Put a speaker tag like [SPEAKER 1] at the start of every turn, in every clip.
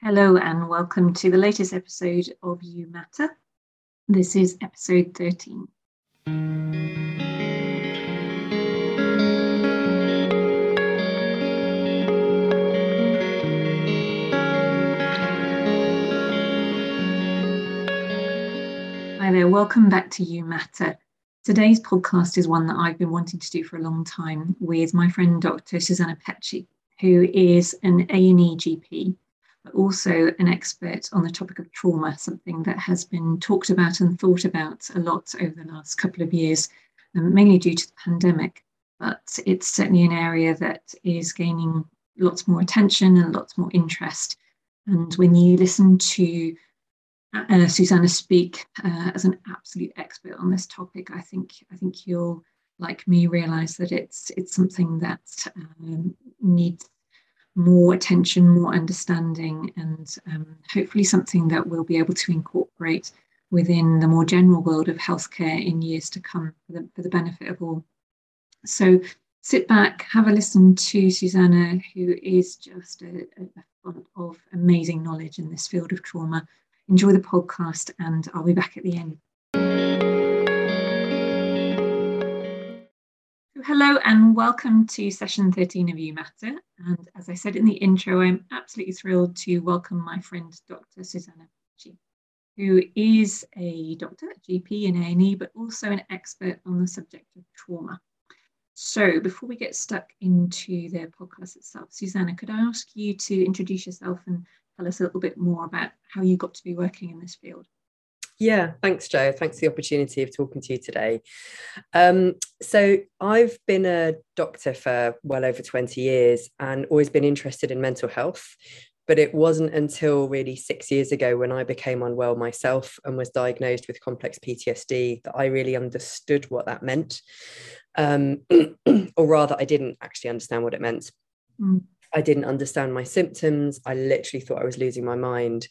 [SPEAKER 1] Hello, and welcome to the latest episode of You Matter. This is episode 13. Hi there, welcome back to You Matter. Today's podcast is one that I've been wanting to do for a long time with my friend Dr. Susanna Petche, who is an A&E GP also an expert on the topic of trauma, something that has been talked about and thought about a lot over the last couple of years, um, mainly due to the pandemic. But it's certainly an area that is gaining lots more attention and lots more interest. And when you listen to uh, Susanna speak uh, as an absolute expert on this topic, I think I think you'll, like me, realise that it's it's something that um, needs more attention, more understanding, and um, hopefully something that we'll be able to incorporate within the more general world of healthcare in years to come for the, for the benefit of all. So sit back, have a listen to Susanna, who is just a, a font of amazing knowledge in this field of trauma. Enjoy the podcast, and I'll be back at the end. Hello and welcome to session 13 of You Matter. And as I said in the intro, I'm absolutely thrilled to welcome my friend Dr. Susanna Petche, who is a doctor, a GP in A&E, but also an expert on the subject of trauma. So before we get stuck into the podcast itself, Susanna, could I ask you to introduce yourself and tell us a little bit more about how you got to be working in this field?
[SPEAKER 2] Yeah, thanks, Joe. Thanks for the opportunity of talking to you today. Um, so, I've been a doctor for well over 20 years and always been interested in mental health. But it wasn't until really six years ago when I became unwell myself and was diagnosed with complex PTSD that I really understood what that meant. Um, or rather, I didn't actually understand what it meant. Mm. I didn't understand my symptoms. I literally thought I was losing my mind.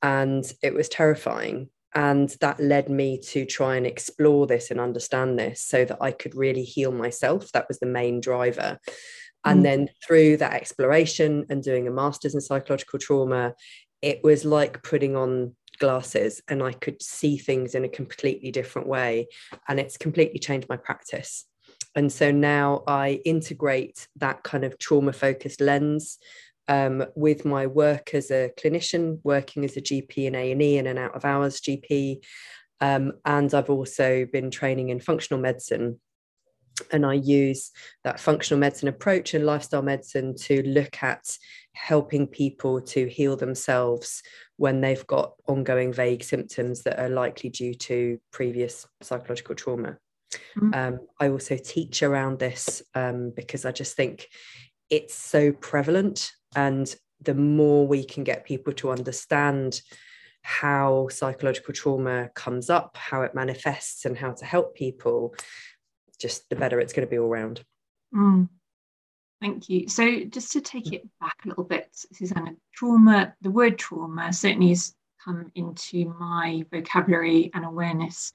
[SPEAKER 2] And it was terrifying and that led me to try and explore this and understand this so that I could really heal myself. That was the main driver. And mm. then through that exploration and doing a master's in psychological trauma, it was like putting on glasses and I could see things in a completely different way. And it's completely changed my practice. And so now I integrate that kind of trauma focused lens um, with my work as a clinician, working as a GP in A&E and an out of hours GP. Um, and I've also been training in functional medicine. And I use that functional medicine approach and lifestyle medicine to look at helping people to heal themselves when they've got ongoing vague symptoms that are likely due to previous psychological trauma. Mm-hmm. Um, I also teach around this um, because I just think it's so prevalent and the more we can get people to understand how psychological trauma comes up, how it manifests, and how to help people, just the better it's going to be all round.
[SPEAKER 1] Mm. Thank you. So, just to take it back a little bit, Susanna, trauma, the word trauma certainly has come into my vocabulary and awareness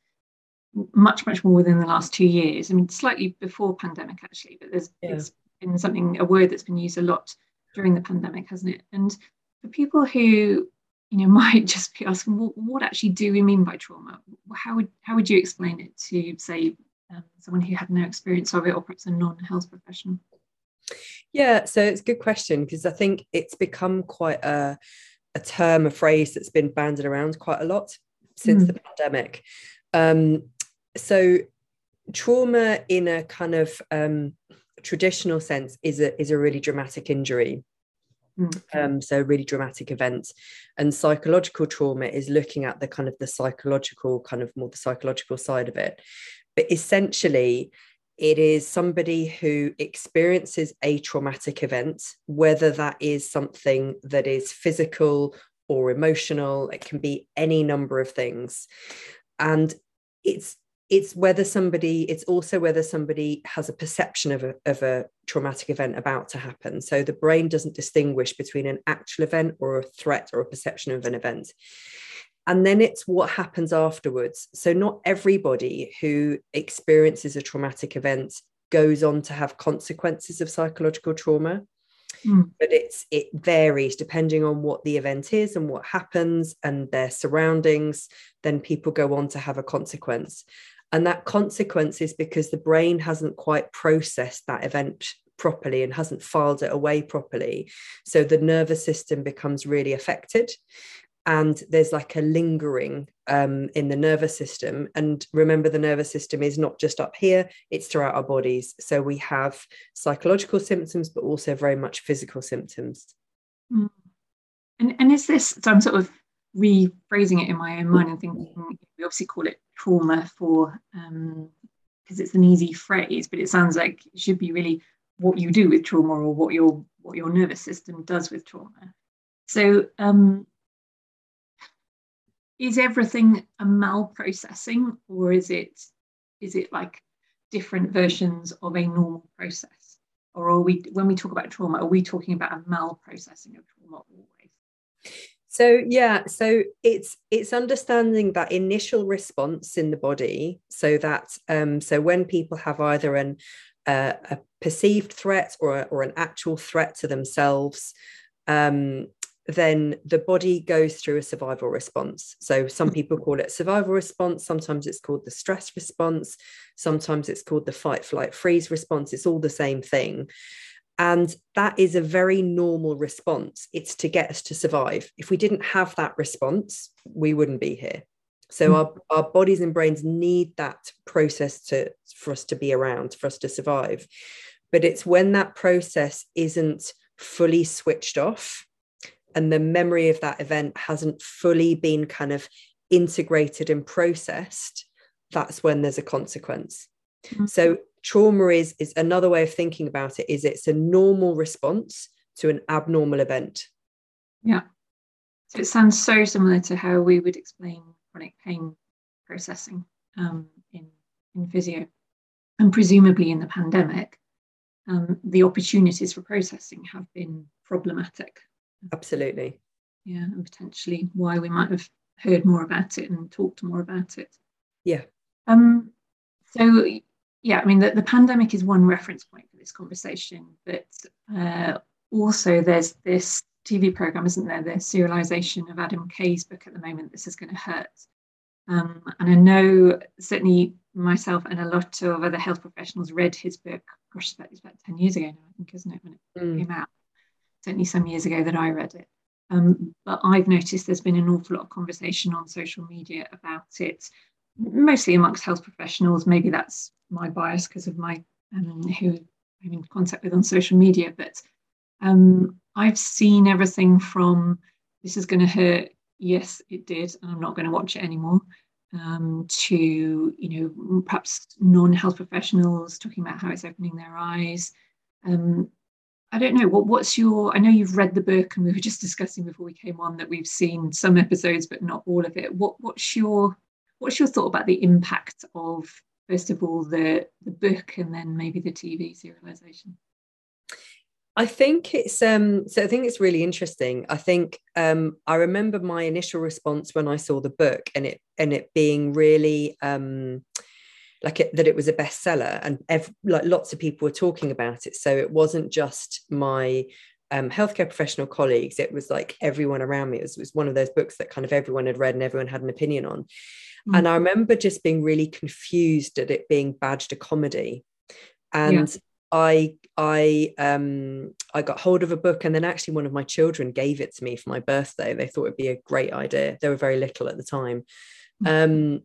[SPEAKER 1] much, much more within the last two years. I mean, slightly before pandemic, actually, but there's yeah. it's been something, a word that's been used a lot during the pandemic, hasn't it? And for people who you know might just be asking, well, what actually do we mean by trauma? How would how would you explain it to say um, someone who had no experience of it, or perhaps a non-health professional?
[SPEAKER 2] Yeah, so it's a good question because I think it's become quite a a term, a phrase that's been banded around quite a lot since mm. the pandemic. Um, so trauma in a kind of um, traditional sense is a is a really dramatic injury. Mm. um, so really dramatic event and psychological trauma is looking at the kind of the psychological kind of more the psychological side of it. But essentially it is somebody who experiences a traumatic event whether that is something that is physical or emotional it can be any number of things. And it's it's whether somebody it's also whether somebody has a perception of a, of a traumatic event about to happen. So the brain doesn't distinguish between an actual event or a threat or a perception of an event. And then it's what happens afterwards. So not everybody who experiences a traumatic event goes on to have consequences of psychological trauma. Mm. but it's it varies depending on what the event is and what happens and their surroundings. Then people go on to have a consequence and that consequence is because the brain hasn't quite processed that event properly and hasn't filed it away properly. So the nervous system becomes really affected. And there's like a lingering um, in the nervous system. And remember, the nervous system is not just up here, it's throughout our bodies. So we have psychological symptoms, but also very much physical symptoms.
[SPEAKER 1] Mm. And, and is this, so I'm sort of rephrasing it in my own mind and thinking, we obviously call it trauma for, because um, it's an easy phrase, but it sounds like it should be really what you do with trauma or what your what your nervous system does with trauma. So um, is everything a malprocessing or is it is it like different versions of a normal process? Or are we when we talk about trauma, are we talking about a malprocessing of trauma always?
[SPEAKER 2] So yeah, so it's it's understanding that initial response in the body, so that um, so when people have either an uh, a perceived threat or, or an actual threat to themselves, um, then the body goes through a survival response. So some people call it survival response, sometimes it's called the stress response, sometimes it's called the fight, flight, freeze response. It's all the same thing. And that is a very normal response. It's to get us to survive. If we didn't have that response, we wouldn't be here. So mm. our, our bodies and brains need that process to for us to be around, for us to survive. But it's when that process isn't fully switched off and the memory of that event hasn't fully been kind of integrated and processed, that's when there's a consequence. Mm. So trauma is is another way of thinking about it is it's a normal response to an abnormal event.
[SPEAKER 1] Yeah. So it sounds so similar to how we would explain chronic pain processing um, in, in physio. And presumably in the pandemic, um, the opportunities for processing have been problematic.
[SPEAKER 2] Absolutely.
[SPEAKER 1] Yeah, and potentially why we might have heard more about it and talked more about it.
[SPEAKER 2] Yeah.
[SPEAKER 1] Um, so, yeah, I mean, the, the pandemic is one reference point for this conversation, but uh, also there's this TV program, isn't there? The serialization of Adam Kay's book at the moment. This is going to hurt. Um, and I know certainly myself and a lot of other health professionals read his book. Gosh, it's about 10 years ago now, I think, isn't it, when it mm. came out? Certainly some years ago that I read it. Um, but I've noticed there's been an awful lot of conversation on social media about it, mostly amongst health professionals. Maybe that's my bias because of my um, who I'm in contact with on social media. But um, I've seen everything from this is going to hurt. Yes, it did, and I'm not going to watch it anymore. Um, to you know perhaps non-health professionals talking about how it's opening their eyes. Um, I don't know what what's your. I know you've read the book, and we were just discussing before we came on that we've seen some episodes, but not all of it. What what's your what's your thought about the impact of first of all the the book and then maybe the TV serialization?
[SPEAKER 2] I think it's um so I think it's really interesting. I think um I remember my initial response when I saw the book and it and it being really um like it, that it was a bestseller and ev- like lots of people were talking about it. So it wasn't just my um, healthcare professional colleagues; it was like everyone around me. It was, it was, one of those books that kind of everyone had read and everyone had an opinion on. Mm. And I remember just being really confused at it being badged a comedy, and yeah. I I um I got hold of a book and then actually one of my children gave it to me for my birthday. They thought it'd be a great idea. They were very little at the time. Mm-hmm. Um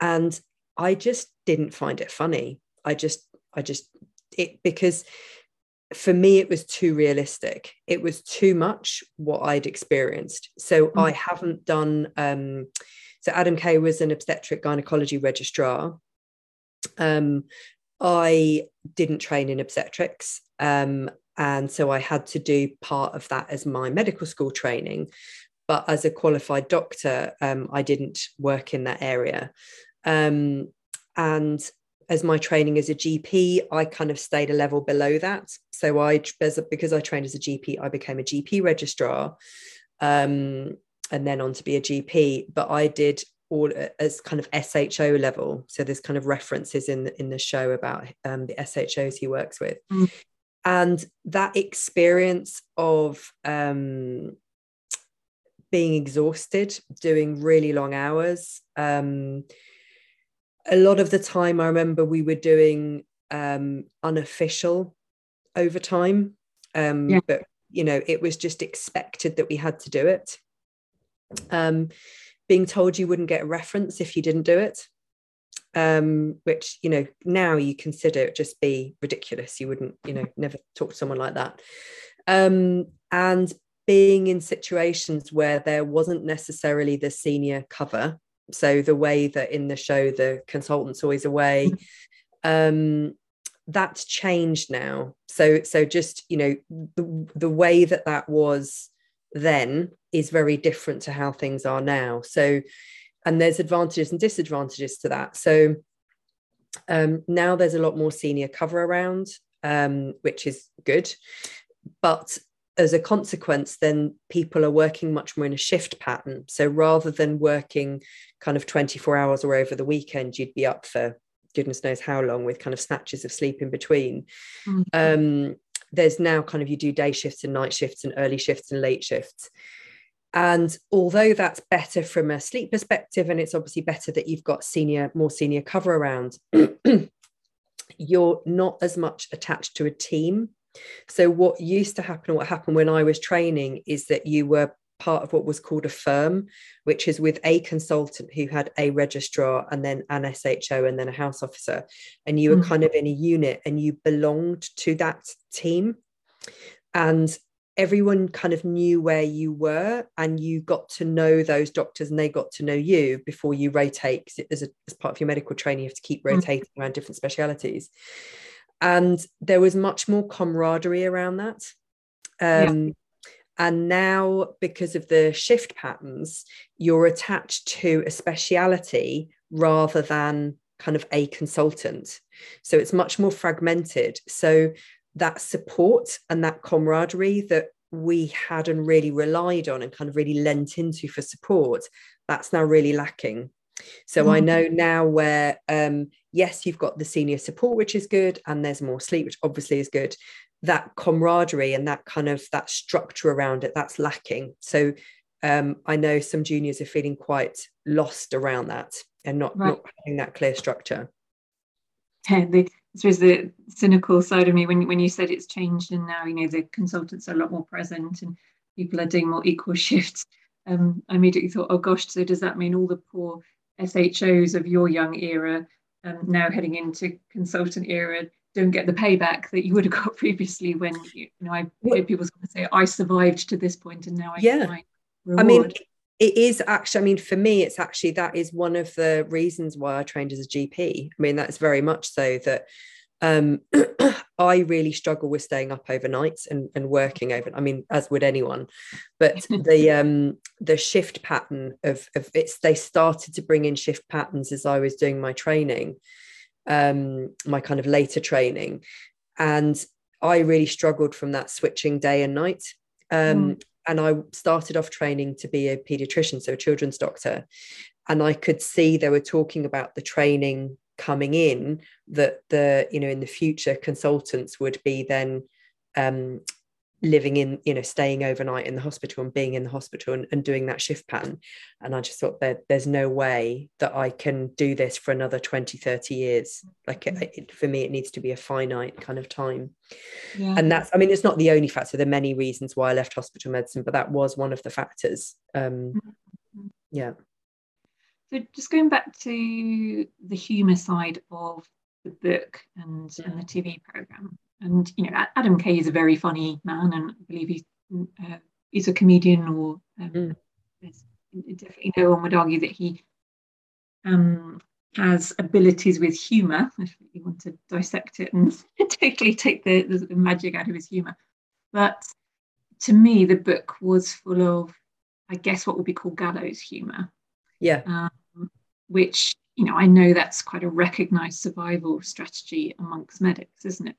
[SPEAKER 2] and I just didn't find it funny. I just I just it because for me it was too realistic. It was too much what I'd experienced. So mm-hmm. I haven't done um so Adam Kay was an obstetric gynecology registrar um, I didn't train in obstetrics. Um, and so I had to do part of that as my medical school training. But as a qualified doctor, um, I didn't work in that area. Um, and as my training as a GP, I kind of stayed a level below that. So I, because I trained as a GP, I became a GP registrar, um, and then on to be a GP. But I did all as kind of SHO level. So there's kind of references in the, in the show about um, the SHOs he works with. Mm. and that experience of um, being exhausted, doing really long hours. Um, a lot of the time, I remember we were doing um, unofficial overtime, um, yeah. but you know, it was just expected that we had to do it. Um, being told you wouldn't get a reference if you didn't do it, um, which you know now you consider it just be ridiculous. You wouldn't, you know, never talk to someone like that. Um, and being in situations where there wasn't necessarily the senior cover so the way that in the show the consultant's always away um that's changed now. So so just you know the, the way that that was then is very different to how things are now. So and there's advantages and disadvantages to that. So um, now there's a lot more senior cover around um, which is good. But as a consequence, then people are working much more in a shift pattern. So rather than working kind of 24 hours or over the weekend, you'd be up for goodness knows how long with kind of snatches of sleep in between. Mm-hmm. Um, there's now kind of you do day shifts and night shifts and early shifts and late shifts. And although that's better from a sleep perspective, and it's obviously better that you've got senior, more senior cover around, you're not as much attached to a team so, what used to happen, what happened when I was training, is that you were part of what was called a firm, which is with a consultant who had a registrar and then an SHO and then a house officer. And you were mm-hmm. kind of in a unit and you belonged to that team. And everyone kind of knew where you were and you got to know those doctors and they got to know you before you rotate because as, a, as part of your medical training you have to keep mm. rotating mm-hmm. around different specialities and there was much more camaraderie around that um, yeah. and now because of the shift patterns you're attached to a speciality rather than kind of a consultant so it's much more fragmented so that support and that camaraderie that we had and really relied on and kind of really lent into for support that's now really lacking so mm-hmm. I know now where, um, yes, you've got the senior support, which is good, and there's more sleep, which obviously is good. That camaraderie and that kind of that structure around it, that's lacking. So um, I know some juniors are feeling quite lost around that and not, right. not having that clear structure.
[SPEAKER 1] Yeah, the, I suppose the cynical side of me when when you said it's changed and now you know the consultants are a lot more present and people are doing more equal shifts. Um, I immediately thought, oh gosh, so does that mean all the poor SHOs of your young era um, now heading into consultant era don't get the payback that you would have got previously when you know I hear people say I survived to this point and now I
[SPEAKER 2] yeah. I mean it is actually i mean for me it's actually that is one of the reasons why i trained as a gp i mean that's very much so that um, I really struggle with staying up overnight and, and working over. I mean, as would anyone, but the um, the shift pattern of of it's they started to bring in shift patterns as I was doing my training, um, my kind of later training, and I really struggled from that switching day and night. Um, mm. And I started off training to be a pediatrician, so a children's doctor, and I could see they were talking about the training coming in that the you know in the future consultants would be then um, living in you know staying overnight in the hospital and being in the hospital and, and doing that shift pattern. And i just thought that there's no way that i can do this for another 20 30 years. Like it, it, for me it needs to be a finite kind of time. Yeah. and that's i mean it's not the only factor. There are many reasons why i left hospital medicine but that was one of the factors. Um mm-hmm. yeah.
[SPEAKER 1] So just going back to the humour side of the book and, yeah. and the TV program, and you know, Adam Kay is a very funny man, and I believe he's uh, he's a comedian, or um, mm. definitely no one would argue that he um, has abilities with humour. If you want to dissect it and totally take the, the, the magic out of his humour, but to me, the book was full of, I guess, what would be called gallows humour.
[SPEAKER 2] Yeah. Um,
[SPEAKER 1] which you know I know that's quite a recognised survival strategy amongst medics, isn't it?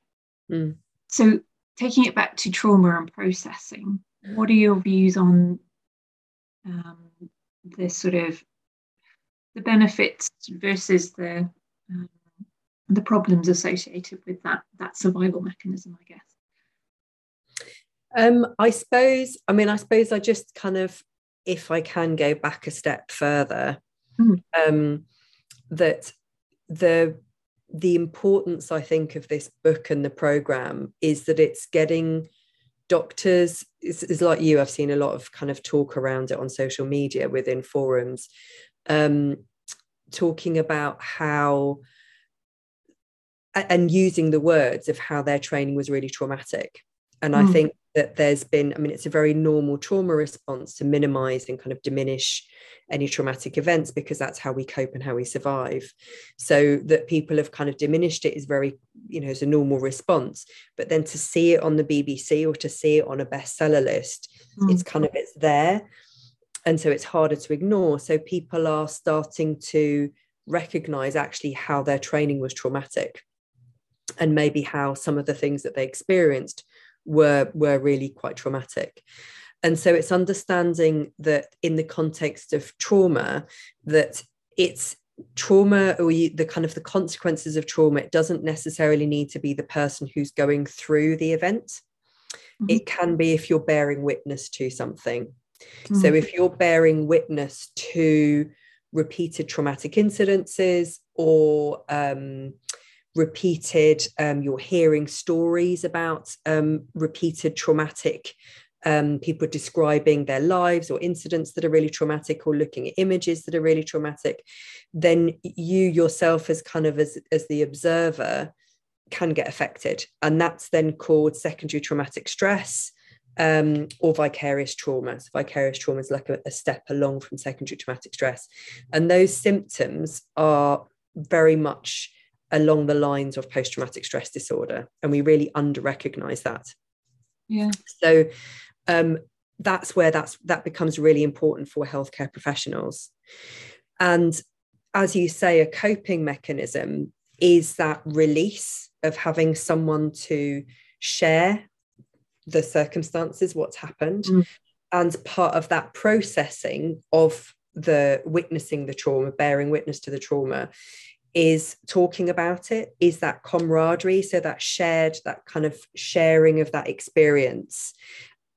[SPEAKER 1] Mm. So taking it back to trauma and processing, what are your views on um, the sort of the benefits versus the um, the problems associated with that that survival mechanism? I guess.
[SPEAKER 2] Um, I suppose, I mean, I suppose I just kind of, if I can go back a step further, mm. um, that the the importance I think of this book and the program is that it's getting doctors it's, is like you i've seen a lot of kind of talk around it on social media within forums um, talking about how and using the words of how their training was really traumatic and mm. i think that there's been i mean it's a very normal trauma response to minimize and kind of diminish any traumatic events because that's how we cope and how we survive. So that people have kind of diminished it is very you know it's a normal response. But then to see it on the bbc or to see it on a bestseller list mm. it's kind of it's there. And so it's harder to ignore. So people are starting to recognize actually how their training was traumatic and maybe how some of the things that they experienced were were really quite traumatic and so it's understanding that in the context of trauma, that it's trauma or the kind of the consequences of trauma, it doesn't necessarily need to be the person who's going through the event. Mm-hmm. It can be if you're bearing witness to something. Mm-hmm. So if you're bearing witness to repeated traumatic incidences or um, repeated um, you're hearing stories about um, repeated traumatic um, people describing their lives or incidents that are really traumatic or looking at images that are really traumatic then you yourself as kind of as, as the observer can get affected. And that's then called secondary traumatic stress um, or vicarious trauma. So vicarious trauma is like a, a step along from secondary traumatic stress. And those symptoms are very much along the lines of post-traumatic stress disorder and we really under recognize that.
[SPEAKER 1] Yeah.
[SPEAKER 2] So um, that's where that's that becomes really important for healthcare professionals. And as you say a coping mechanism is that release of having someone to share the circumstances what's happened mm. and part of that processing of the witnessing the trauma bearing witness to the trauma is talking about it is that camaraderie so that shared that kind of sharing of that experience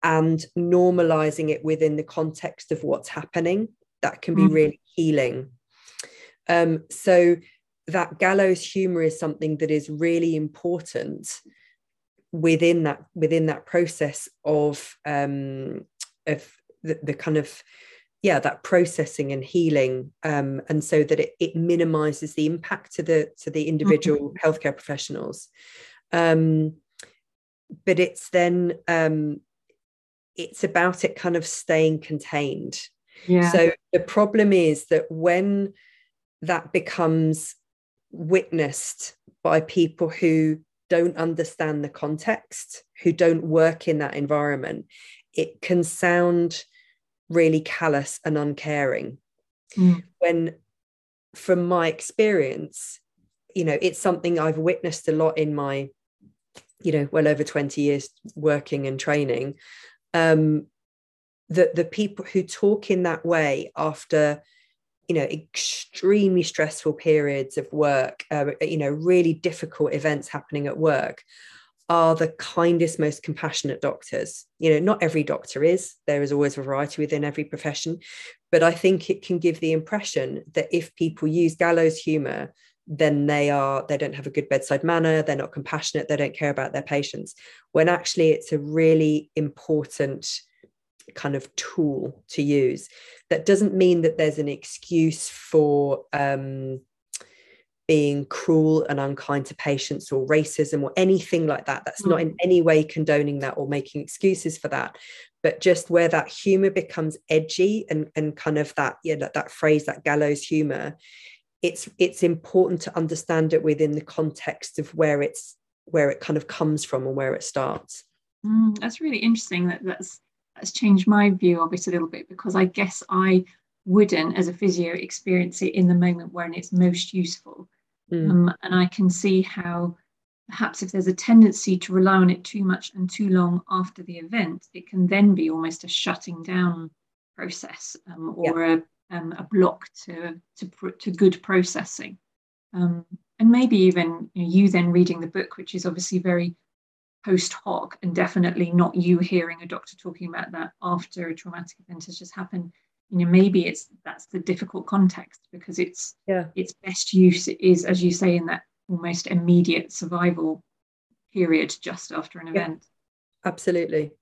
[SPEAKER 2] and normalizing it within the context of what's happening that can be mm. really healing um, so that gallows humor is something that is really important within that within that process of um, of the, the kind of yeah that processing and healing um, and so that it, it minimizes the impact to the to the individual mm-hmm. healthcare professionals um, but it's then um, it's about it kind of staying contained.
[SPEAKER 1] Yeah.
[SPEAKER 2] So the problem is that when that becomes witnessed by people who don't understand the context, who don't work in that environment, it can sound really callous and uncaring. Mm. When, from my experience, you know, it's something I've witnessed a lot in my, you know, well over 20 years working and training um, that the people who talk in that way after you know extremely stressful periods of work uh, you know really difficult events happening at work are the kindest most compassionate doctors. You know not every doctor is. There is always a variety within every profession. But i think it can give the impression that if people use gallows humor then they are they don't have a good bedside manner they're not compassionate they don't care about their patients when actually it's a really important kind of tool to use. That doesn't mean that there's an excuse for um, being cruel and unkind to patients or racism or anything like that. That's mm. not in any way condoning that or making excuses for that. But just where that humor becomes edgy and and kind of that yeah that, that phrase that gallows humor it's it's important to understand it within the context of where it's where it kind of comes from and where it starts.
[SPEAKER 1] Mm, that's really interesting that that's that's changed my view of it a little bit because i guess i wouldn't as a physio experience it in the moment when it's most useful mm. um, and i can see how perhaps if there's a tendency to rely on it too much and too long after the event it can then be almost a shutting down process um, or yeah. a um, a block to, to, to good processing. Um, and maybe even you, know, you, then reading the book, which is obviously very post hoc and definitely not you hearing a doctor talking about that after a traumatic event has just happened you know maybe it's that's the difficult context because it's
[SPEAKER 2] yeah.
[SPEAKER 1] its best use is as you say in that almost immediate survival period just after an event.
[SPEAKER 2] Yeah, absolutely.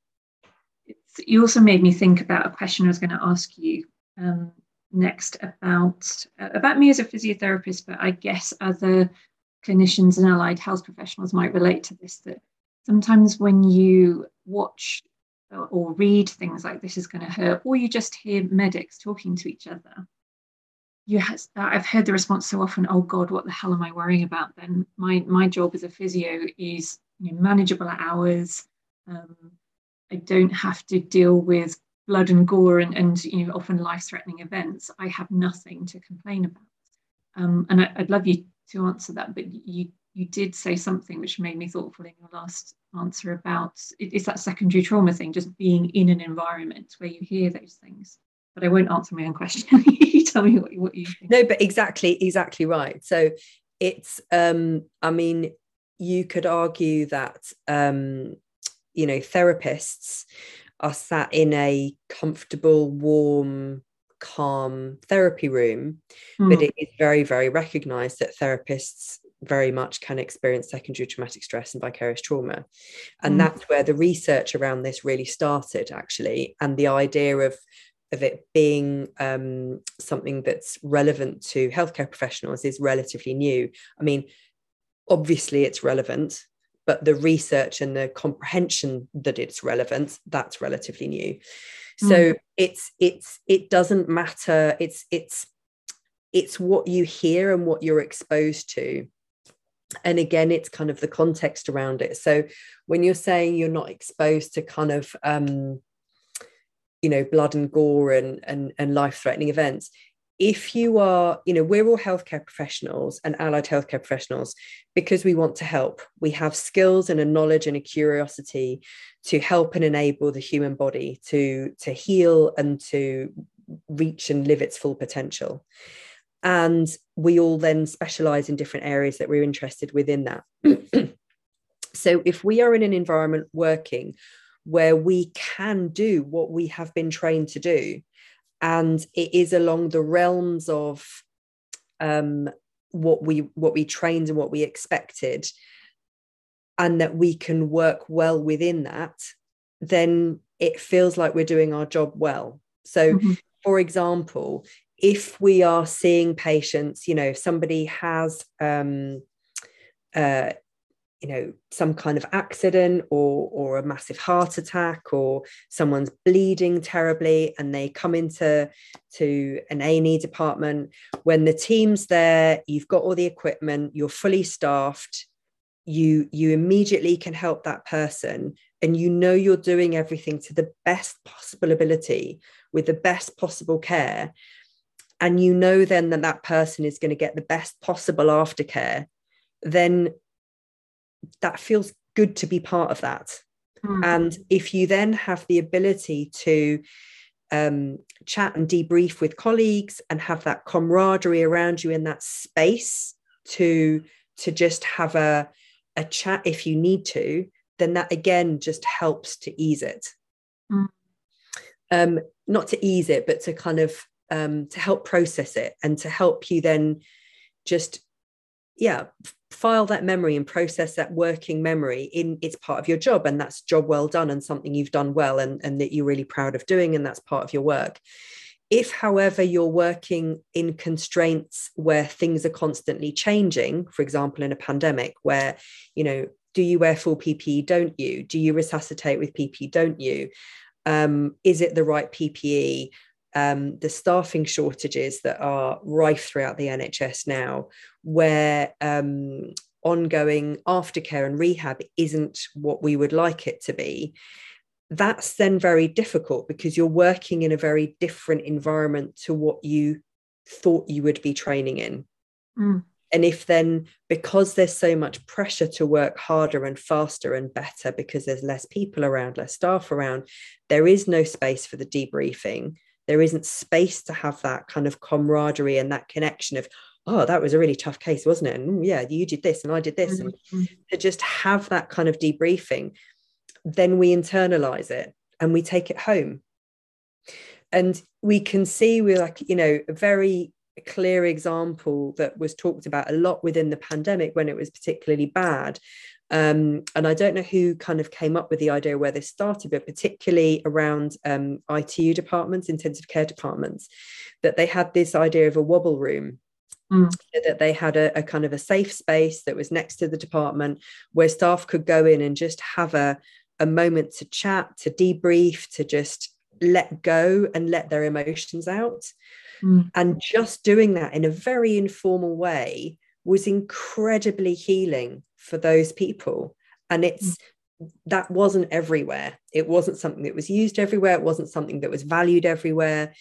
[SPEAKER 1] It's, you also made me think about a question i was going to ask you um, next about uh, about me as a physiotherapist but i guess other clinicians and allied health professionals might relate to this that sometimes when you watch or read things like this is going to hurt, or you just hear medics talking to each other, you has, I've heard the response so often, oh God, what the hell am I worrying about then? My, my job as a physio is you know, manageable hours. Um, I don't have to deal with blood and gore and, and you know, often life-threatening events. I have nothing to complain about. Um, and I, would love you to answer that, but you you did say something which made me thoughtful in your last answer about it's that secondary trauma thing, just being in an environment where you hear those things. But I won't answer my own question. you tell me what, what you think.
[SPEAKER 2] No, but exactly, exactly right. So it's, um, I mean, you could argue that, um, you know, therapists are sat in a comfortable, warm, calm therapy room, mm. but hmm. it is very, very recognized that therapists very much can experience secondary traumatic stress and vicarious trauma. And mm. that's where the research around this really started, actually. And the idea of, of it being um, something that's relevant to healthcare professionals is relatively new. I mean, obviously it's relevant, but the research and the comprehension that it's relevant, that's relatively new. So mm. it's it's it doesn't matter. It's it's it's what you hear and what you're exposed to and again it's kind of the context around it. So when you're saying you're not exposed to kind of um you know blood and gore and and, and life threatening events if you are you know we're all healthcare professionals and allied healthcare professionals because we want to help. We have skills and a knowledge and a curiosity to help and enable the human body to to heal and to reach and live its full potential and we all then specialize in different areas that we're interested within that so if we are in an environment working where we can do what we have been trained to do and it is along the realms of um, what we what we trained and what we expected and that we can work well within that then it feels like we're doing our job well so mm-hmm. for example if we are seeing patients, you know, if somebody has, um, uh, you know, some kind of accident or or a massive heart attack or someone's bleeding terribly and they come into to an A&E department, when the team's there, you've got all the equipment, you're fully staffed, you you immediately can help that person and you know you're doing everything to the best possible ability with the best possible care and you know then that that person is going to get the best possible aftercare then that feels good to be part of that mm. and if you then have the ability to um, chat and debrief with colleagues and have that camaraderie around you in that space to to just have a a chat if you need to then that again just helps to ease it mm. um not to ease it but to kind of um, to help process it and to help you then just yeah file that memory and process that working memory in it's part of your job and that's job well done and something you've done well and, and that you're really proud of doing and that's part of your work. If however you're working in constraints where things are constantly changing for example in a pandemic where you know do you wear full ppe don't you? Do you resuscitate with ppe don't you? Um, is it the right ppe um, the staffing shortages that are rife throughout the NHS now, where um, ongoing aftercare and rehab isn't what we would like it to be, that's then very difficult because you're working in a very different environment to what you thought you would be training in. Mm. And if then, because there's so much pressure to work harder and faster and better because there's less people around, less staff around, there is no space for the debriefing there isn't space to have that kind of camaraderie and that connection of oh that was a really tough case wasn't it and yeah you did this and i did this mm-hmm. and to just have that kind of debriefing then we internalize it and we take it home and we can see we're like you know a very clear example that was talked about a lot within the pandemic when it was particularly bad um, and I don't know who kind of came up with the idea where this started, but particularly around um, ITU departments, intensive care departments, that they had this idea of a wobble room. Mm. that they had a, a kind of a safe space that was next to the department where staff could go in and just have a, a moment to chat, to debrief, to just let go and let their emotions out. Mm. And just doing that in a very informal way was incredibly healing for those people. And it's mm. that wasn't everywhere. It wasn't something that was used everywhere. It wasn't something that was valued everywhere,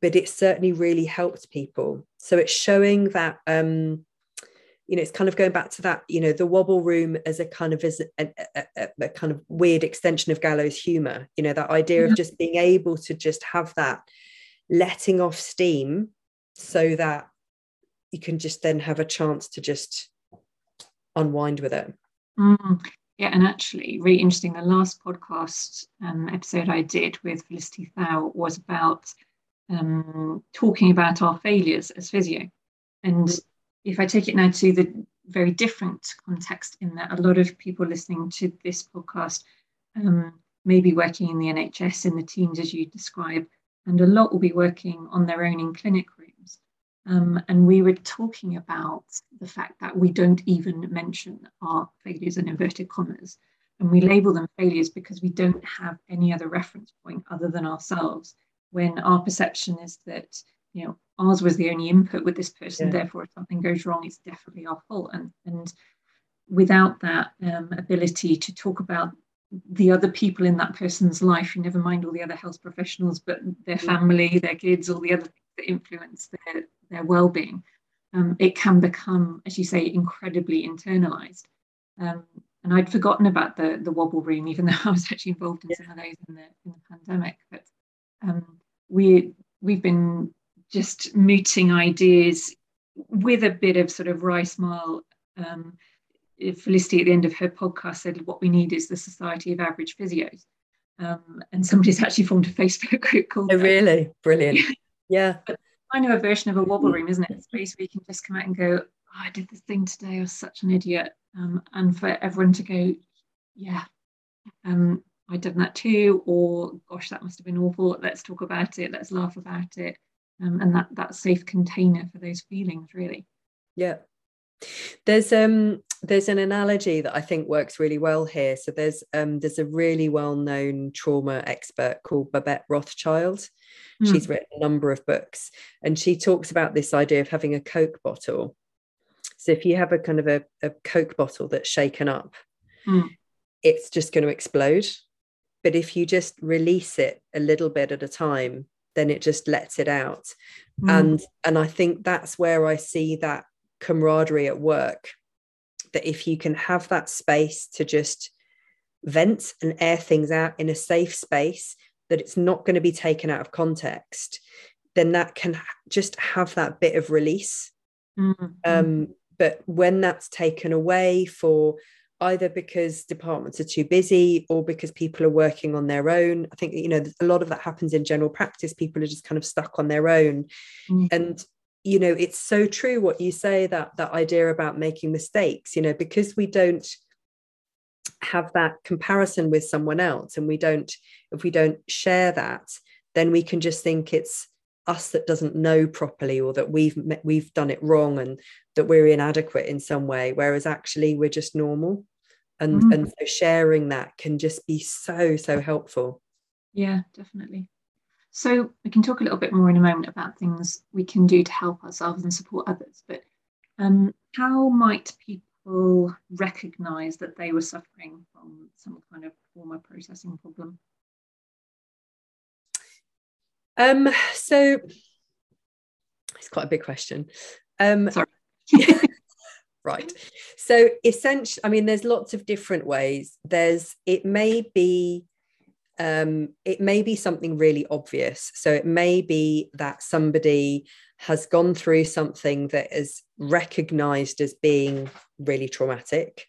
[SPEAKER 2] but it certainly really helped people. So it's showing that um, you know, it's kind of going back to that, you know, the wobble room as a kind of as a, a, a, a kind of weird extension of gallows humor, you know, that idea yeah. of just being able to just have that letting off steam so that you can just then have a chance to just unwind with it.
[SPEAKER 1] Mm, yeah, and actually, really interesting. The last podcast um, episode I did with Felicity Thau was about um, talking about our failures as physio. And if I take it now to the very different context, in that a lot of people listening to this podcast um, may be working in the NHS in the teams as you describe, and a lot will be working on their own in clinic rooms. Um, and we were talking about the fact that we don't even mention our failures in inverted commas. And we label them failures because we don't have any other reference point other than ourselves. When our perception is that, you know, ours was the only input with this person, yeah. therefore, if something goes wrong, it's definitely our fault. And, and without that um, ability to talk about the other people in that person's life, you never mind all the other health professionals, but their family, their kids, all the other things that influence their, their well-being um, it can become as you say incredibly internalized um, and I'd forgotten about the the wobble room even though I was actually involved in yeah. some of those in the in the pandemic but um, we we've been just mooting ideas with a bit of sort of wry smile um, Felicity at the end of her podcast said what we need is the Society of Average Physios um, and somebody's actually formed a Facebook group called
[SPEAKER 2] Oh really? Brilliant. Yeah.
[SPEAKER 1] but kind of a version of a wobble room, isn't it? A space where you can just come out and go, oh, I did this thing today, I was such an idiot. Um, and for everyone to go, yeah, um, I'd done that too, or gosh, that must have been awful. Let's talk about it, let's laugh about it. Um, and that that safe container for those feelings, really.
[SPEAKER 2] Yeah. There's um there's an analogy that I think works really well here. So there's um there's a really well-known trauma expert called Babette Rothschild Mm. She's written a number of books and she talks about this idea of having a Coke bottle. So if you have a kind of a, a Coke bottle that's shaken up, mm. it's just going to explode. But if you just release it a little bit at a time, then it just lets it out. Mm. And and I think that's where I see that camaraderie at work. That if you can have that space to just vent and air things out in a safe space that it's not going to be taken out of context, then that can just have that bit of release. Mm-hmm. Um, but when that's taken away for either because departments are too busy or because people are working on their own, I think you know a lot of that happens in general practice. People are just kind of stuck on their own, mm-hmm. and you know it's so true what you say that that idea about making mistakes. You know because we don't have that comparison with someone else and we don't if we don't share that then we can just think it's us that doesn't know properly or that we've we've done it wrong and that we're inadequate in some way whereas actually we're just normal. And mm. and so sharing that can just be so so helpful.
[SPEAKER 1] Yeah definitely. So we can talk a little bit more in a moment about things we can do to help ourselves and support others but um, how might people people recognize that they were suffering from some kind of trauma processing problem?
[SPEAKER 2] Um, so it's quite a big question. Um,
[SPEAKER 1] Sorry.
[SPEAKER 2] right. So essentially, I mean, there's lots of different ways. There's it may be um, it may be something really obvious. So it may be that somebody has gone through something that is recognized as being really traumatic.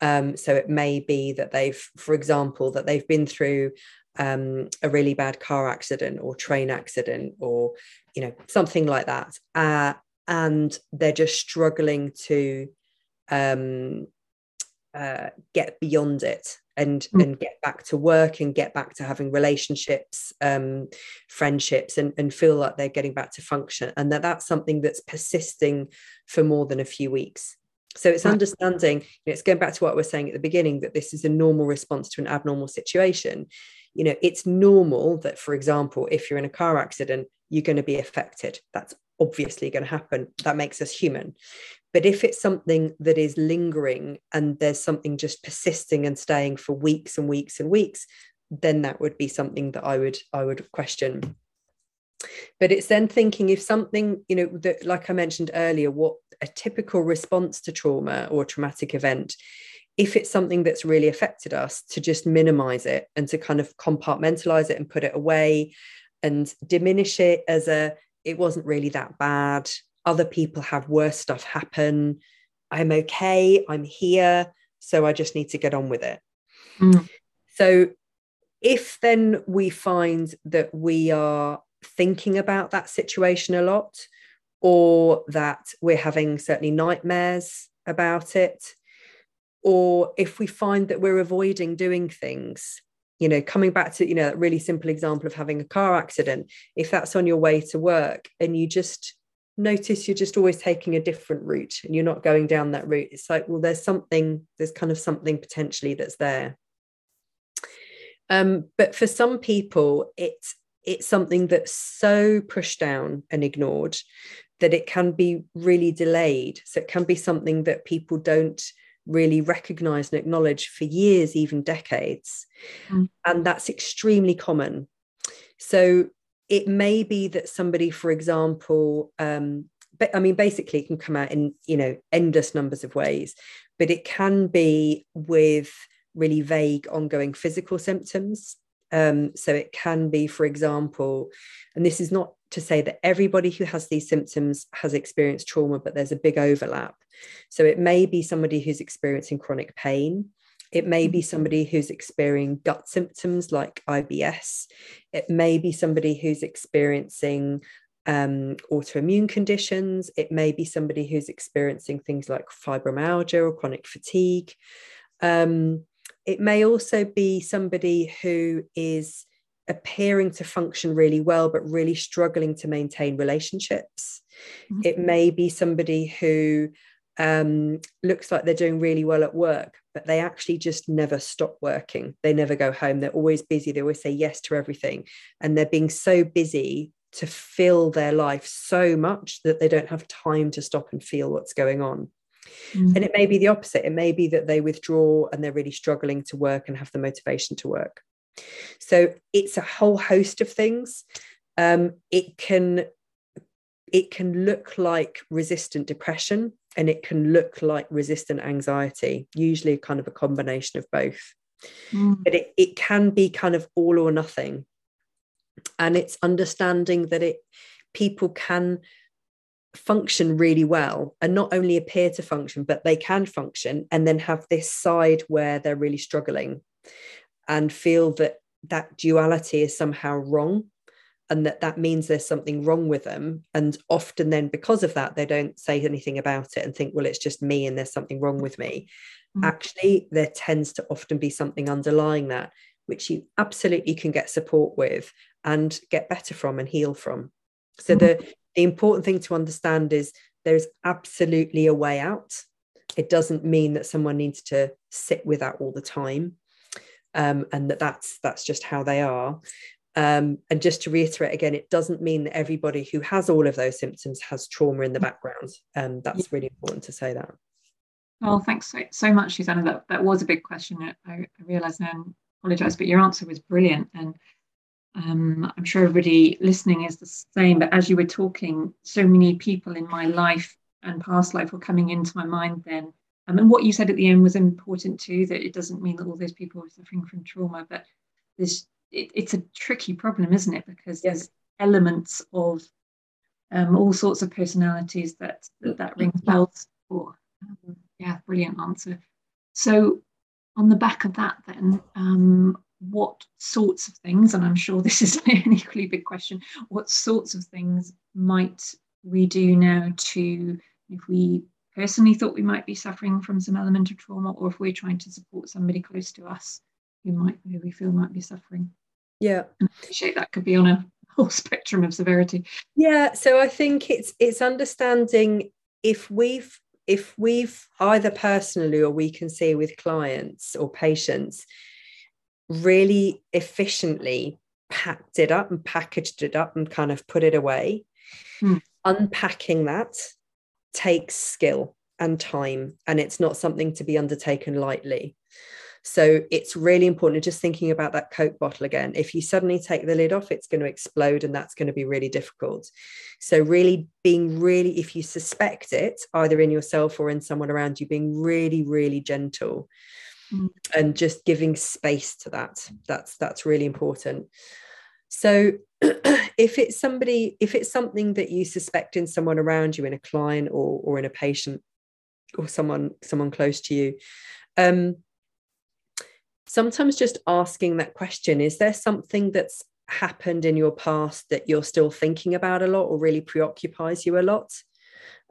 [SPEAKER 2] Um, so it may be that they've, for example, that they've been through um, a really bad car accident or train accident or, you know, something like that. Uh, and they're just struggling to um, uh, get beyond it and mm. and get back to work and get back to having relationships um, friendships and, and feel like they're getting back to function and that that's something that's persisting for more than a few weeks. So it's understanding you know, it's going back to what we we're saying at the beginning that this is a normal response to an abnormal situation. You know it's normal that for example if you're in a car accident you're going to be affected. That's obviously going to happen. That makes us human but if it's something that is lingering and there's something just persisting and staying for weeks and weeks and weeks, then that would be something that I would I would question. But it's then thinking if something, you know, that like I mentioned earlier, what a typical response to trauma or traumatic event, if it's something that's really affected us, to just minimize it and to kind of compartmentalize it and put it away and diminish it as a it wasn't really that bad other people have worse stuff happen. I'm okay. I'm here. So I just need to get on with it. Mm. So if then we find that we are thinking about that situation a lot, or that we're having certainly nightmares about it, or if we find that we're avoiding doing things, you know, coming back to, you know, that really simple example of having a car accident, if that's on your way to work and you just notice you're just always taking a different route and you're not going down that route. It's like well there's something there's kind of something potentially that's there. Um, but for some people it's it's something that's so pushed down and ignored that it can be really delayed. So it can be something that people don't really recognize and acknowledge for years even decades. Mm. and that's extremely common. So it may be that somebody, for example, um, but I mean, basically, it can come out in you know endless numbers of ways, but it can be with really vague, ongoing physical symptoms. Um, so it can be, for example, and this is not to say that everybody who has these symptoms has experienced trauma, but there's a big overlap. So it may be somebody who's experiencing chronic pain. It may be mm-hmm. somebody who's experiencing gut symptoms like IBS. It may be somebody who's experiencing um, autoimmune conditions. It may be somebody who's experiencing things like fibromyalgia or chronic fatigue. Um, it may also be somebody who is appearing to function really well, but really struggling to maintain relationships. Mm-hmm. It may be somebody who um, looks like they're doing really well at work, but they actually just never stop working. They never go home. They're always busy. They always say yes to everything. And they're being so busy to fill their life so much that they don't have time to stop and feel what's going on. Mm. And it may be the opposite. It may be that they withdraw and they're really struggling to work and have the motivation to work. So it's a whole host of things. Um, it can it can look like resistant depression and it can look like resistant anxiety, usually kind of a combination of both. Mm. But it, it can be kind of all or nothing. And it's understanding that it people can function really well and not only appear to function, but they can function and then have this side where they're really struggling and feel that that duality is somehow wrong and that that means there's something wrong with them. And often then because of that they don't say anything about it and think well it's just me and there's something wrong with me. Mm-hmm. actually there tends to often be something underlying that which you absolutely can get support with and get better from and heal from. So mm-hmm. the the important thing to understand is there's absolutely a way out. It doesn't mean that someone needs to sit with that all the time um, and that that's that's just how they are um, and just to reiterate again, it doesn't mean that everybody who has all of those symptoms has trauma in the background. Um, that's really important to say that.
[SPEAKER 1] Well, thanks so, so much, Susanna. That, that was a big question. I, I realise now and apologise, but your answer was brilliant. And um, I'm sure everybody listening is the same. But as you were talking, so many people in my life and past life were coming into my mind then. Um, and what you said at the end was important too, that it doesn't mean that all those people are suffering from trauma, but this it, it's a tricky problem, isn't it? Because there's elements of um, all sorts of personalities that that, that rings bells for. Um, yeah, brilliant answer. So, on the back of that, then, um, what sorts of things, and I'm sure this is an equally big question, what sorts of things might we do now to, if we personally thought we might be suffering from some element of trauma, or if we're trying to support somebody close to us who might, who we feel might be suffering?
[SPEAKER 2] Yeah,
[SPEAKER 1] and I appreciate that could be on a whole spectrum of severity.
[SPEAKER 2] Yeah, so I think it's it's understanding if we've if we've either personally or we can see with clients or patients really efficiently packed it up and packaged it up and kind of put it away. Mm. Unpacking that takes skill and time, and it's not something to be undertaken lightly. So it's really important just thinking about that Coke bottle again. If you suddenly take the lid off, it's going to explode and that's going to be really difficult. So, really being really, if you suspect it, either in yourself or in someone around you, being really, really gentle mm. and just giving space to that. That's that's really important. So if it's somebody, if it's something that you suspect in someone around you, in a client or or in a patient or someone someone close to you, um, sometimes just asking that question is there something that's happened in your past that you're still thinking about a lot or really preoccupies you a lot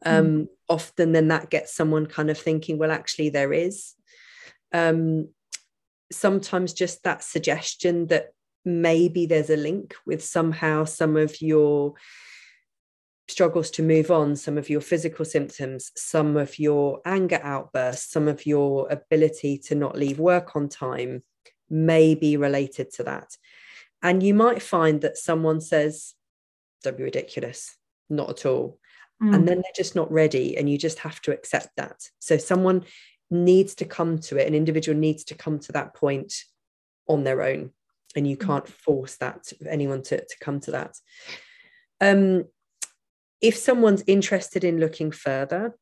[SPEAKER 2] um, mm. often then that gets someone kind of thinking well actually there is um, sometimes just that suggestion that maybe there's a link with somehow some of your struggles to move on, some of your physical symptoms, some of your anger outbursts, some of your ability to not leave work on time may be related to that. And you might find that someone says, Don't be ridiculous, not at all. Mm. And then they're just not ready, and you just have to accept that. So, someone needs to come to it, an individual needs to come to that point on their own. And you mm. can't force that anyone to, to come to that. Um, if someone's interested in looking further,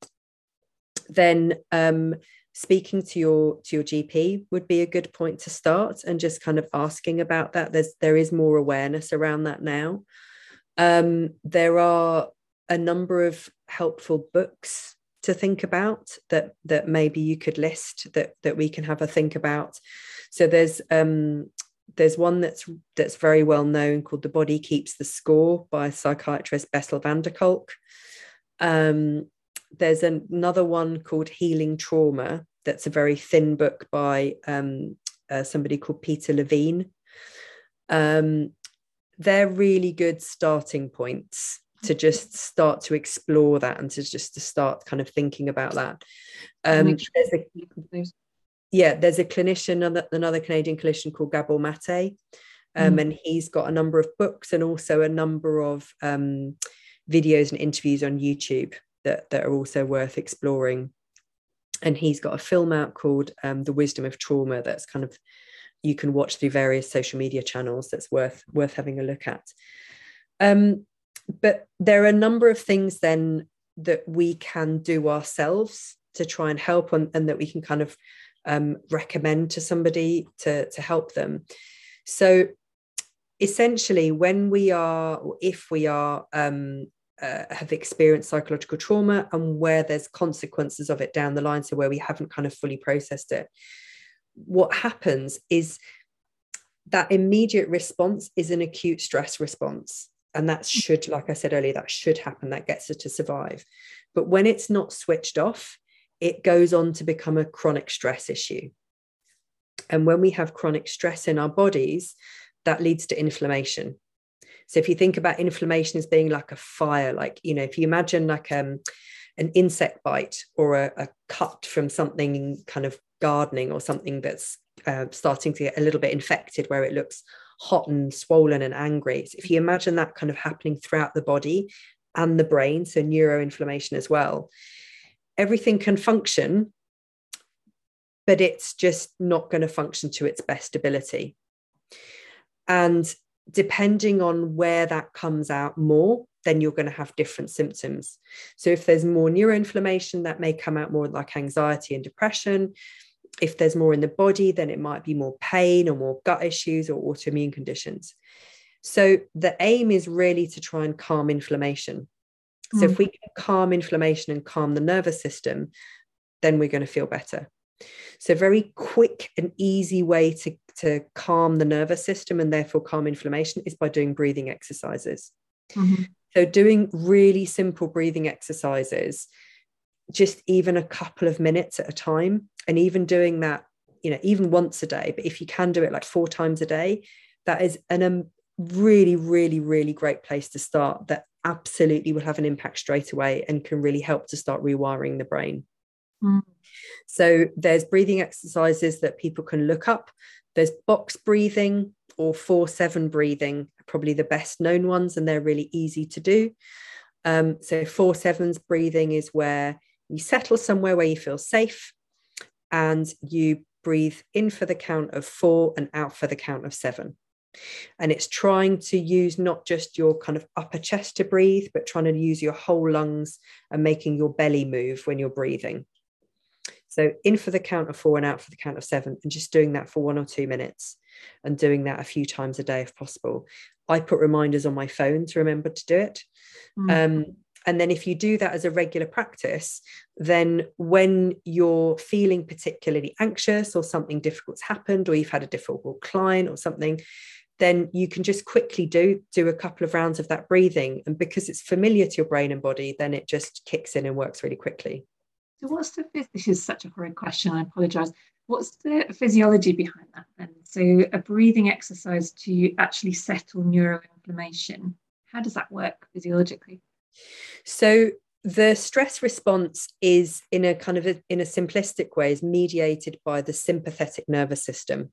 [SPEAKER 2] then um, speaking to your to your GP would be a good point to start, and just kind of asking about that. There's there is more awareness around that now. Um, there are a number of helpful books to think about that that maybe you could list that that we can have a think about. So there's um, there's one that's that's very well known called "The Body Keeps the Score" by psychiatrist Bessel van der Kolk. Um, there's another one called "Healing Trauma." That's a very thin book by um, uh, somebody called Peter Levine. Um, they're really good starting points to just start to explore that and to just to start kind of thinking about that. Um, there's a, yeah, there's a clinician, another, another Canadian clinician called Gabor Mate, um, mm. and he's got a number of books and also a number of um, videos and interviews on YouTube that, that are also worth exploring. And he's got a film out called um, The Wisdom of Trauma that's kind of you can watch through various social media channels that's worth worth having a look at. Um, but there are a number of things then that we can do ourselves to try and help and, and that we can kind of um, recommend to somebody to, to help them. So essentially, when we are, if we are, um, uh, have experienced psychological trauma and where there's consequences of it down the line, so where we haven't kind of fully processed it, what happens is that immediate response is an acute stress response. And that should, like I said earlier, that should happen. That gets us to survive. But when it's not switched off, it goes on to become a chronic stress issue. And when we have chronic stress in our bodies, that leads to inflammation. So if you think about inflammation as being like a fire, like, you know, if you imagine like um, an insect bite or a, a cut from something kind of gardening or something that's uh, starting to get a little bit infected where it looks hot and swollen and angry. So if you imagine that kind of happening throughout the body and the brain, so neuroinflammation as well, everything can function, but it's just not going to function to its best ability. And depending on where that comes out more, then you're going to have different symptoms. So if there's more neuroinflammation, that may come out more like anxiety and depression. if there's more in the body, then it might be more pain or more gut issues or autoimmune conditions. So the aim is really to try and calm inflammation. So mm. if we can calm inflammation and calm the nervous system, then we're going to feel better. So very quick and easy way to, to calm the nervous system and therefore calm inflammation is by doing breathing exercises. Mm-hmm. So doing really simple breathing exercises, just even a couple of minutes at a time, and even doing that, you know, even once a day, but if you can do it like four times a day, that is an um, really, really, really great place to start that absolutely will have an impact straight away and can really help to start rewiring the brain. Mm. So there's breathing exercises that people can look up. There's box breathing or 4 7 breathing, probably the best known ones, and they're really easy to do. Um, so 4 7s breathing is where you settle somewhere where you feel safe and you breathe in for the count of four and out for the count of seven. And it's trying to use not just your kind of upper chest to breathe, but trying to use your whole lungs and making your belly move when you're breathing. So in for the count of four and out for the count of seven, and just doing that for one or two minutes and doing that a few times a day if possible. I put reminders on my phone to remember to do it. Mm. Um, and then if you do that as a regular practice, then when you're feeling particularly anxious or something difficult's happened, or you've had a difficult client or something, then you can just quickly do do a couple of rounds of that breathing. And because it's familiar to your brain and body, then it just kicks in and works really quickly.
[SPEAKER 1] So what's the this is such a horrid question, I apologize. What's the physiology behind that then? So a breathing exercise to actually settle neuroinflammation. How does that work physiologically?
[SPEAKER 2] So the stress response is in a kind of a, in a simplistic way is mediated by the sympathetic nervous system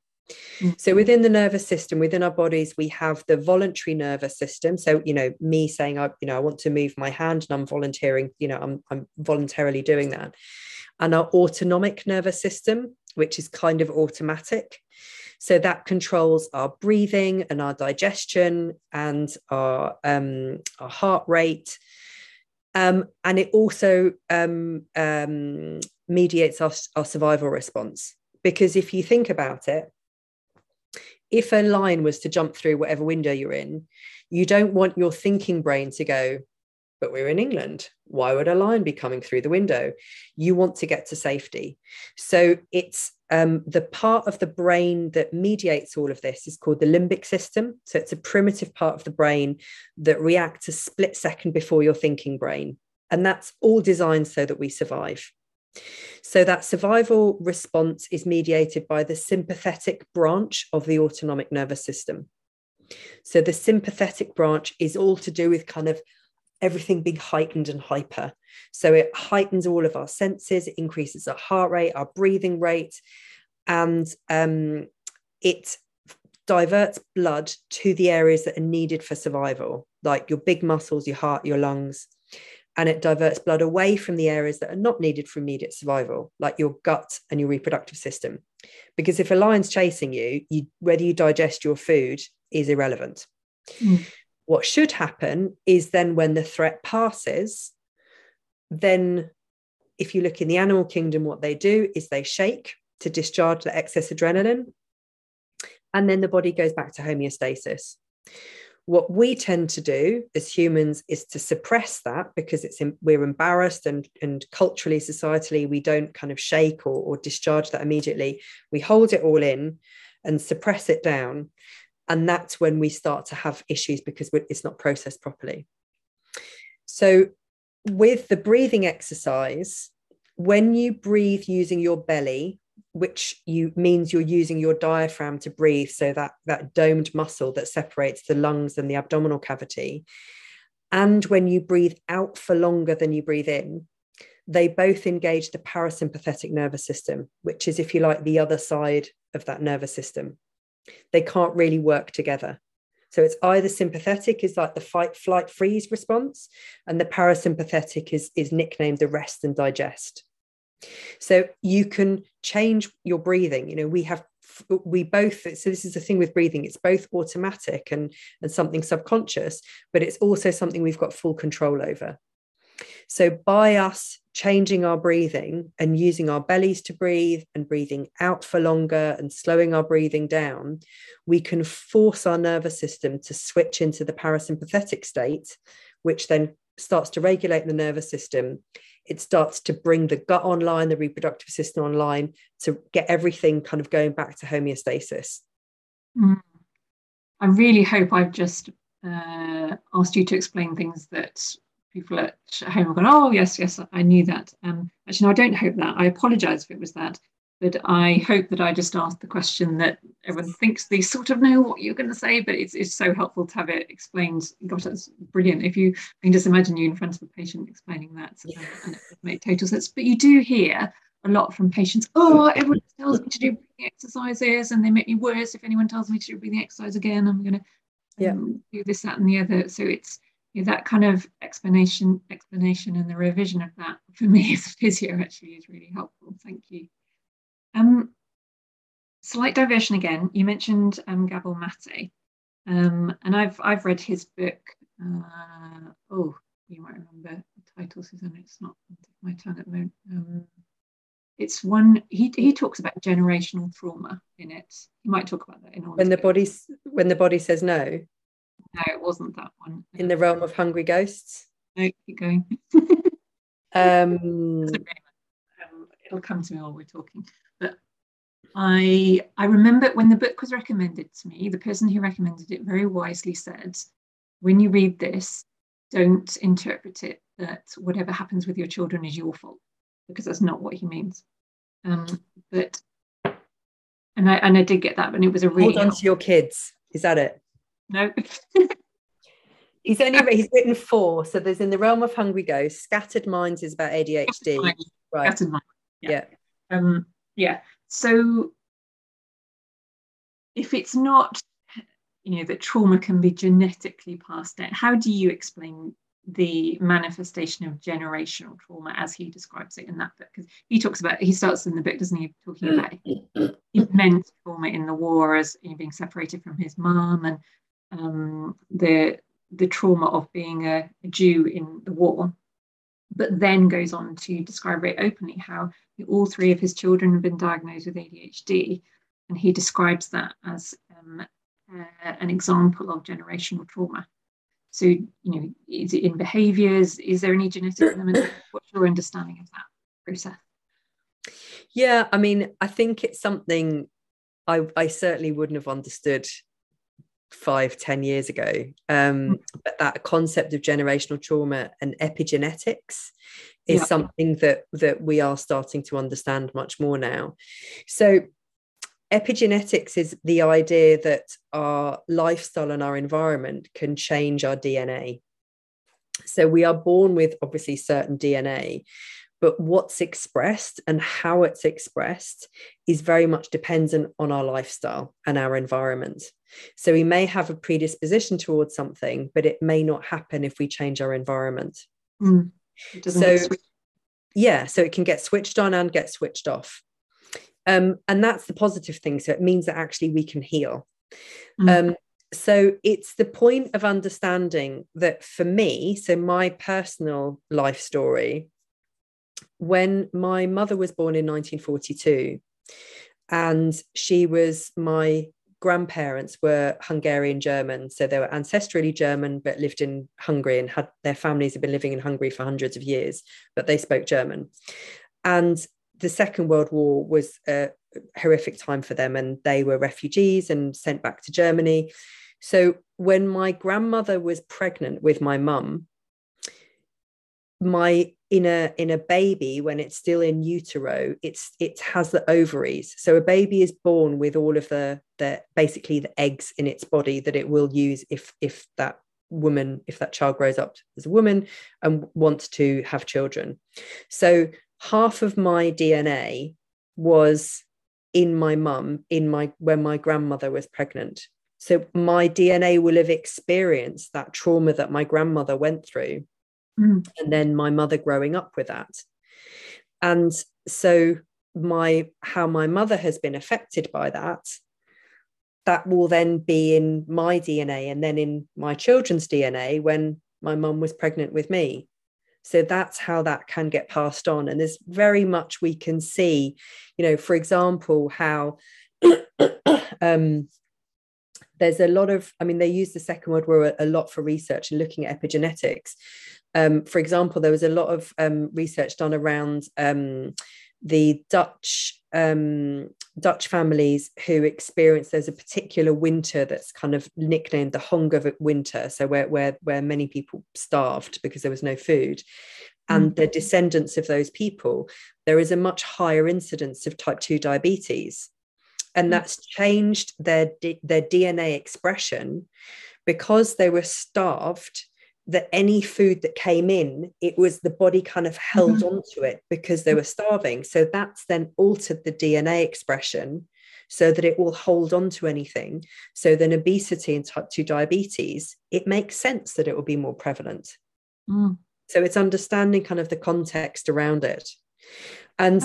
[SPEAKER 2] mm-hmm. so within the nervous system within our bodies we have the voluntary nervous system so you know me saying i you know i want to move my hand and i'm volunteering you know i'm, I'm voluntarily doing that and our autonomic nervous system which is kind of automatic so that controls our breathing and our digestion and our um, our heart rate um, and it also um, um, mediates our, our survival response. Because if you think about it, if a lion was to jump through whatever window you're in, you don't want your thinking brain to go, but we're in England. Why would a lion be coming through the window? You want to get to safety. So it's um, the part of the brain that mediates all of this is called the limbic system. So it's a primitive part of the brain that reacts a split second before your thinking brain. And that's all designed so that we survive. So that survival response is mediated by the sympathetic branch of the autonomic nervous system. So the sympathetic branch is all to do with kind of everything being heightened and hyper. So it heightens all of our senses, it increases our heart rate, our breathing rate, and um, it diverts blood to the areas that are needed for survival, like your big muscles, your heart, your lungs. And it diverts blood away from the areas that are not needed for immediate survival, like your gut and your reproductive system. Because if a lion's chasing you, you whether you digest your food is irrelevant. Mm. What should happen is then when the threat passes, then if you look in the animal kingdom, what they do is they shake to discharge the excess adrenaline, and then the body goes back to homeostasis. What we tend to do as humans is to suppress that because it's in, we're embarrassed and, and culturally, societally, we don't kind of shake or, or discharge that immediately. We hold it all in and suppress it down. And that's when we start to have issues because it's not processed properly. So, with the breathing exercise, when you breathe using your belly, which you means you're using your diaphragm to breathe, so that that domed muscle that separates the lungs and the abdominal cavity, and when you breathe out for longer than you breathe in, they both engage the parasympathetic nervous system, which is, if you like, the other side of that nervous system they can't really work together. So it's either sympathetic is like the fight, flight, freeze response, and the parasympathetic is, is nicknamed the rest and digest. So you can change your breathing. You know, we have we both so this is the thing with breathing it's both automatic and and something subconscious but it's also something we've got full control over so by us changing our breathing and using our bellies to breathe and breathing out for longer and slowing our breathing down, we can force our nervous system to switch into the parasympathetic state, which then starts to regulate the nervous system. It starts to bring the gut online, the reproductive system online to get everything kind of going back to homeostasis.
[SPEAKER 1] Mm. I really hope I've just uh, asked you to explain things that people at home are going, oh, yes, yes, I knew that. Um, actually, no, I don't hope that. I apologize if it was that. But I hope that I just asked the question that everyone thinks they sort of know what you're going to say, but it's, it's so helpful to have it explained. Gosh, that's brilliant. If you I can just imagine you in front of a patient explaining that, um, and it would make total sense. But you do hear a lot from patients, oh, everyone tells me to do breathing exercises and they make me worse if anyone tells me to do breathing exercise again. I'm going to
[SPEAKER 2] yeah.
[SPEAKER 1] Um, do this, that, and the other. So it's you know, that kind of explanation, explanation, and the revision of that for me as a physio actually is really helpful. Thank you. Um, slight diversion again. You mentioned um, Gabor Mate, um, and I've I've read his book. Uh, oh, you might remember the title, Susanna. It's not my tongue at the moment. Um, it's one he he talks about generational trauma in it. He might talk about that in all.
[SPEAKER 2] When the body when the body says no.
[SPEAKER 1] No, it wasn't that one.
[SPEAKER 2] In the realm of hungry ghosts.
[SPEAKER 1] No, keep going.
[SPEAKER 2] um,
[SPEAKER 1] um, it'll come to me while we're talking. But I I remember when the book was recommended to me, the person who recommended it very wisely said, when you read this, don't interpret it that whatever happens with your children is your fault, because that's not what he means. Um, but and I and I did get that, and it was a really
[SPEAKER 2] hold on to your kids. Is that it?
[SPEAKER 1] No.
[SPEAKER 2] he's only he's written four. So there's in the realm of hungry ghosts. Scattered minds is about ADHD.
[SPEAKER 1] Right. Scattered minds.
[SPEAKER 2] Yeah.
[SPEAKER 1] yeah. Um, yeah. So if it's not, you know, that trauma can be genetically passed down, how do you explain the manifestation of generational trauma as he describes it in that book? Because he talks about he starts in the book doesn't he talking about immense trauma in the war as you know, being separated from his mom and um, the the trauma of being a, a, Jew in the war, but then goes on to describe very openly how all three of his children have been diagnosed with ADHD, and he describes that as um, uh, an example of generational trauma. So, you know, is it in behaviours? Is there any genetic element? What's your understanding of that process?
[SPEAKER 2] Yeah, I mean, I think it's something I, I certainly wouldn't have understood five, ten years ago. Um, hmm. but that concept of generational trauma and epigenetics is yeah. something that that we are starting to understand much more now. So epigenetics is the idea that our lifestyle and our environment can change our DNA. So we are born with obviously certain DNA, but what's expressed and how it's expressed is very much dependent on our lifestyle and our environment. So we may have a predisposition towards something, but it may not happen if we change our environment.
[SPEAKER 1] Mm.
[SPEAKER 2] So, yeah, so it can get switched on and get switched off. Um, and that's the positive thing. So it means that actually we can heal. Mm. Um, so it's the point of understanding that for me, so my personal life story, when my mother was born in 1942, and she was my grandparents were Hungarian German. So they were ancestrally German, but lived in Hungary and had their families had been living in Hungary for hundreds of years, but they spoke German. And the Second World War was a horrific time for them, and they were refugees and sent back to Germany. So when my grandmother was pregnant with my mum, my in a in a baby when it's still in utero it's it has the ovaries. So a baby is born with all of the the basically the eggs in its body that it will use if if that woman if that child grows up as a woman and wants to have children. So half of my dna was in my mum in my when my grandmother was pregnant. So my dna will have experienced that trauma that my grandmother went through
[SPEAKER 1] mm.
[SPEAKER 2] and then my mother growing up with that. And so my how my mother has been affected by that that will then be in my dna and then in my children's dna when my mum was pregnant with me. So that's how that can get passed on. And there's very much we can see you know for example how um, there's a lot of i mean they use the second world war a lot for research and looking at epigenetics um, for example there was a lot of um, research done around um, the dutch um, dutch families who experience there's a particular winter that's kind of nicknamed the hunger winter so where, where where many people starved because there was no food and mm. the descendants of those people there is a much higher incidence of type 2 diabetes and mm. that's changed their their DNA expression because they were starved that any food that came in it was the body kind of held mm-hmm. onto it because they were starving. So that's then altered the DNA expression so that it will hold on to anything. So then obesity and type 2 diabetes it makes sense that it will be more prevalent. Mm. so it's understanding kind of the context around it. And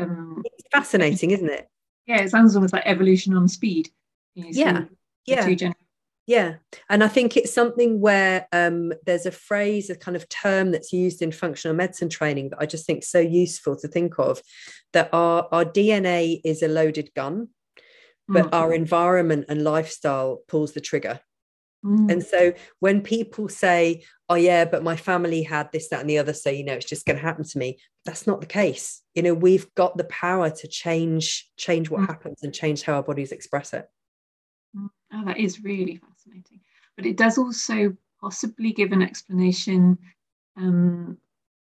[SPEAKER 2] um, it's fascinating isn't it?
[SPEAKER 1] Yeah it sounds almost like evolution on speed.
[SPEAKER 2] Yeah yeah yeah and i think it's something where um, there's a phrase a kind of term that's used in functional medicine training that i just think so useful to think of that our, our dna is a loaded gun but mm. our environment and lifestyle pulls the trigger mm. and so when people say oh yeah but my family had this that and the other so you know it's just going to happen to me that's not the case you know we've got the power to change change what mm. happens and change how our bodies express it
[SPEAKER 1] mm. oh that is really fascinating but it does also possibly give an explanation um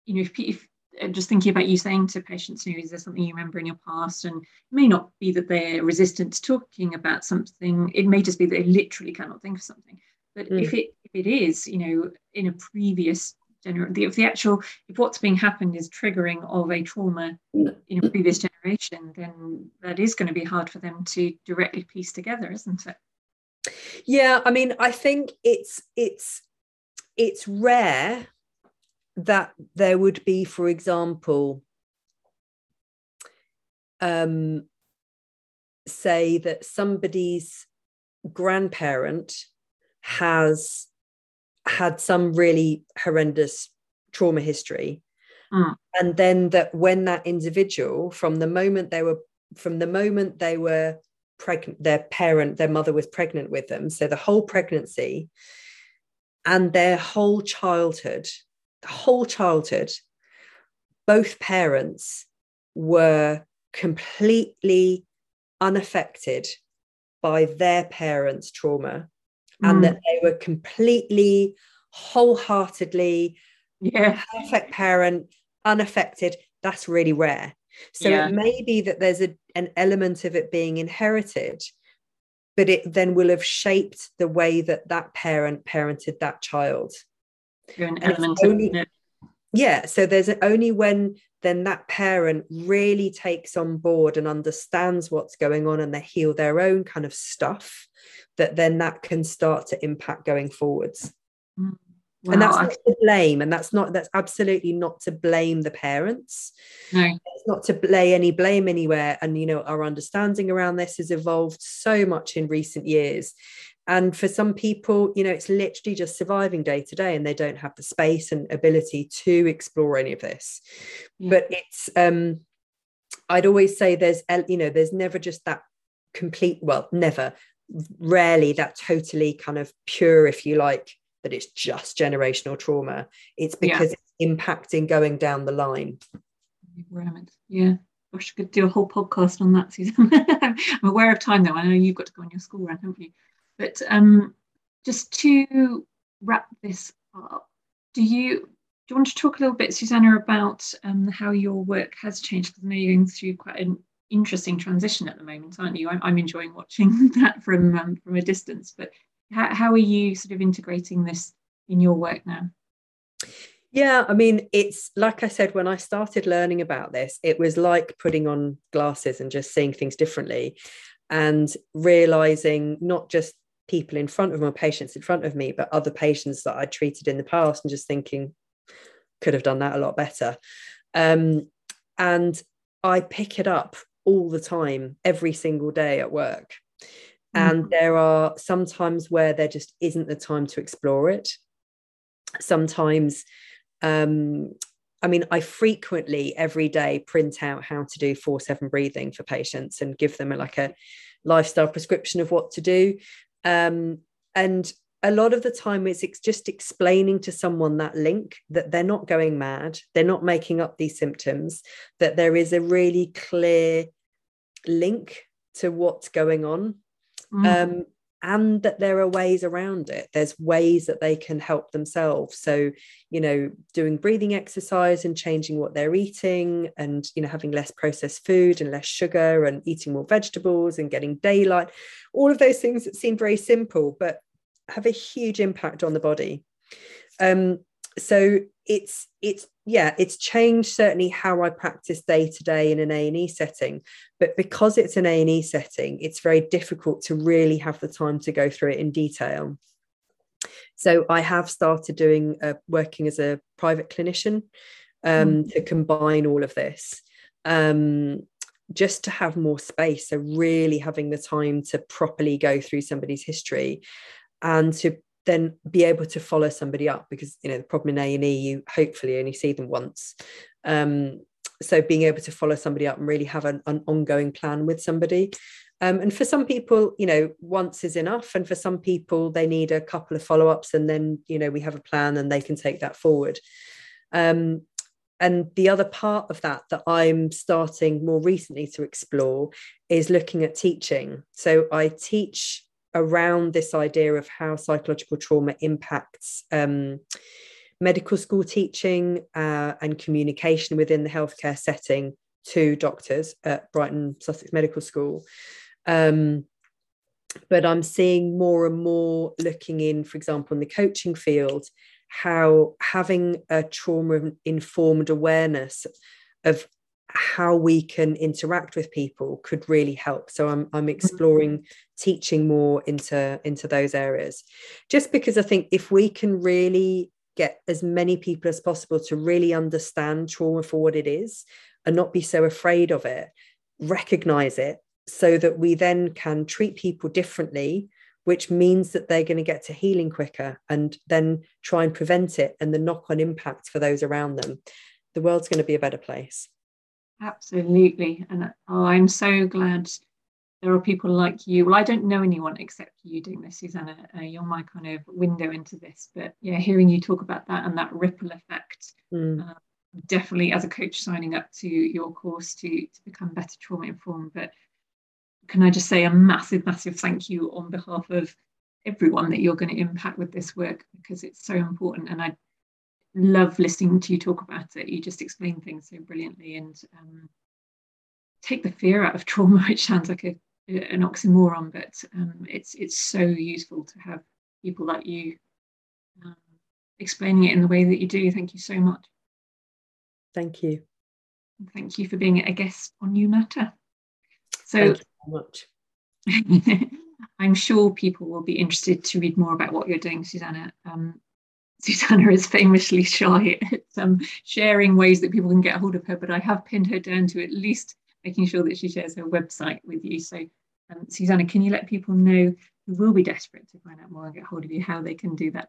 [SPEAKER 1] you know if, if uh, just thinking about you saying to patients, you know, is there something you remember in your past? And it may not be that they're resistant to talking about something. It may just be that they literally cannot think of something. But mm. if it if it is, you know, in a previous generation, if the actual if what's being happened is triggering of a trauma in a previous generation, then that is going to be hard for them to directly piece together, isn't it?
[SPEAKER 2] Yeah, I mean, I think it's it's it's rare that there would be, for example, um, say that somebody's grandparent has had some really horrendous trauma history mm. and then that when that individual from the moment they were from the moment they were pregnant their parent their mother was pregnant with them. So the whole pregnancy and their whole childhood the whole childhood both parents were completely unaffected by their parents trauma and mm. that they were completely wholeheartedly
[SPEAKER 1] yeah.
[SPEAKER 2] perfect parent unaffected. That's really rare so yeah. it may be that there's a, an element of it being inherited but it then will have shaped the way that that parent parented that child
[SPEAKER 1] an element only, it.
[SPEAKER 2] yeah so there's only when then that parent really takes on board and understands what's going on and they heal their own kind of stuff that then that can start to impact going forwards mm. Wow, and that's not to blame and that's not that's absolutely not to blame the parents.
[SPEAKER 1] No.
[SPEAKER 2] It's not to lay any blame anywhere and you know our understanding around this has evolved so much in recent years. And for some people you know it's literally just surviving day to day and they don't have the space and ability to explore any of this. Yeah. but it's um i'd always say there's you know there's never just that complete well never rarely that totally kind of pure, if you like, that it's just generational trauma. It's because yeah. it's impacting going down the line.
[SPEAKER 1] Yeah. Gosh, I could do a whole podcast on that, Susan. I'm aware of time though. I know you've got to go on your school run, haven't you? But um, just to wrap this up, do you do you want to talk a little bit, Susanna, about um, how your work has changed? Because I know you're going through quite an interesting transition at the moment, aren't you? I'm, I'm enjoying watching that from um, from a distance. But how, how are you sort of integrating this in your work now?
[SPEAKER 2] Yeah, I mean, it's like I said, when I started learning about this, it was like putting on glasses and just seeing things differently and realizing not just people in front of my patients in front of me, but other patients that I'd treated in the past and just thinking, could have done that a lot better. Um, and I pick it up all the time, every single day at work. Mm. And there are sometimes where there just isn't the time to explore it. Sometimes Um, I mean, I frequently every day print out how to do four seven breathing for patients and give them a, like a lifestyle prescription of what to do. Um, and a lot of the time it's just explaining to someone that link that they're not going mad they're not making up these symptoms that there is a really clear link to what's going on mm. um, and that there are ways around it there's ways that they can help themselves so you know doing breathing exercise and changing what they're eating and you know having less processed food and less sugar and eating more vegetables and getting daylight all of those things that seem very simple but have a huge impact on the body. Um, so it's it's yeah it's changed certainly how i practice day to day in an a&e setting but because it's an a&e setting it's very difficult to really have the time to go through it in detail so i have started doing uh, working as a private clinician um, mm. to combine all of this um, just to have more space so really having the time to properly go through somebody's history and to then be able to follow somebody up because you know the problem in A&E you hopefully only see them once. Um, so being able to follow somebody up and really have an, an ongoing plan with somebody. Um, and for some people you know once is enough. And for some people they need a couple of follow-ups and then you know we have a plan and they can take that forward. Um, and the other part of that that I'm starting more recently to explore is looking at teaching. So I teach around this idea of how psychological trauma impacts um, medical school teaching uh, and communication within the healthcare setting to doctors at Brighton Sussex Medical School. Um, but I'm seeing more and more looking in, for example, in the coaching field, how having a trauma informed awareness of how we can interact with people could really help. So i'm i'm mm-hmm. exploring teaching more into into those areas. Just because i think if we can really get as many people as possible to really understand trauma for what it is and not be so afraid of it recognize it so that we then can treat people differently which means that they're going to get to healing quicker and then try and prevent it and the knock on impact for those around them. The world's going to be a better place
[SPEAKER 1] Absolutely. And oh, I'm so glad there are people like you. Well, I don't know anyone except you doing this, Susanna. Uh, you're my kind of window into this. But yeah, hearing you talk about that and that ripple effect, mm. uh, definitely as a coach signing up to your course to, to become better trauma informed. But can I just say a massive, massive thank you on behalf of everyone that you're going to impact with this work because it's so important. And I love listening to you talk about it. You just explain things so brilliantly and um, take the fear out of trauma, which sounds like a, an oxymoron, but um, it's it's so useful to have people like you um, explaining it in the way that you do. Thank you so much.
[SPEAKER 2] Thank you.
[SPEAKER 1] Thank you for being a guest on You Matter. So,
[SPEAKER 2] much.
[SPEAKER 1] I'm sure people will be interested to read more about what you're doing, Susanna. Um, Susanna is famously shy at um, sharing ways that people can get hold of her, but I have pinned her down to at least making sure that she shares her website with you. So, um, Susanna, can you let people know who will be desperate to find out more and get hold of you how they can do that?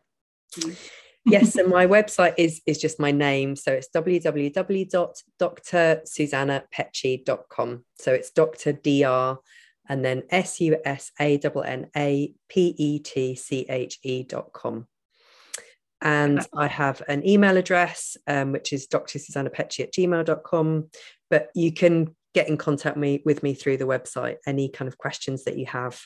[SPEAKER 2] yes, and my website is is just my name, so it's www.drsusannapetche.com. So it's Dr. Dr. and then S U S A N N A P E T C H E dot com. And I have an email address, um, which is drsusannapetche at gmail.com. But you can get in contact me, with me through the website. Any kind of questions that you have,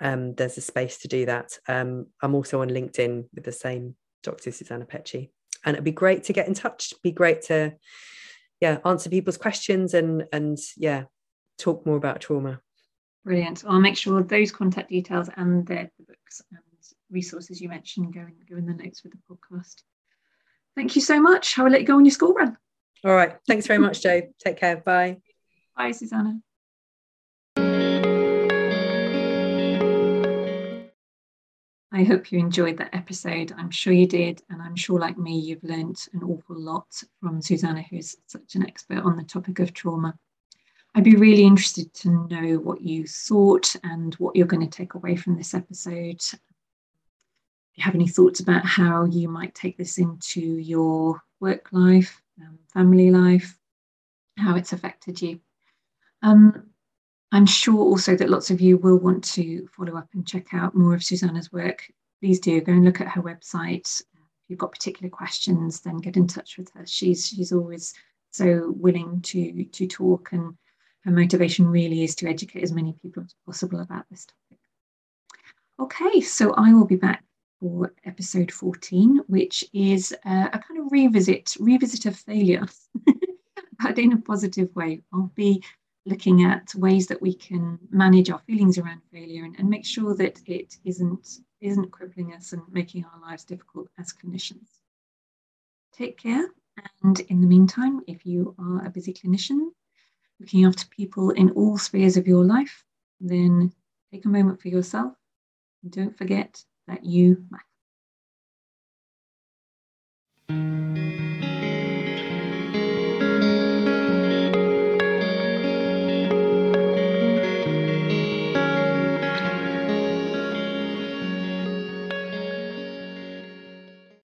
[SPEAKER 2] um, there's a space to do that. Um, I'm also on LinkedIn with the same Dr. Susanna Petche. And it'd be great to get in touch. It'd be great to, yeah, answer people's questions and and yeah, talk more about trauma.
[SPEAKER 1] Brilliant. I'll make sure those contact details and the, the books resources you mentioned go in, go in the notes with the podcast. Thank you so much. I will let you go on your school run.
[SPEAKER 2] All right. Thanks very much, Joe. Take care. Bye.
[SPEAKER 1] Bye, Susanna. I hope you enjoyed that episode. I'm sure you did. And I'm sure, like me, you've learnt an awful lot from Susanna, who's such an expert on the topic of trauma. I'd be really interested to know what you thought and what you're going to take away from this episode you have any thoughts about how you might take this into your work life, um, family life, how it's affected you. Um, I'm sure also that lots of you will want to follow up and check out more of Susanna's work. Please do go and look at her website. If you've got particular questions, then get in touch with her. She's she's always so willing to to talk, and her motivation really is to educate as many people as possible about this topic. Okay, so I will be back for episode 14, which is a, a kind of revisit, revisit of failure, but in a positive way. I'll be looking at ways that we can manage our feelings around failure and, and make sure that it isn't isn't crippling us and making our lives difficult as clinicians. Take care, and in the meantime, if you are a busy clinician looking after people in all spheres of your life, then take a moment for yourself. Don't forget that you matter.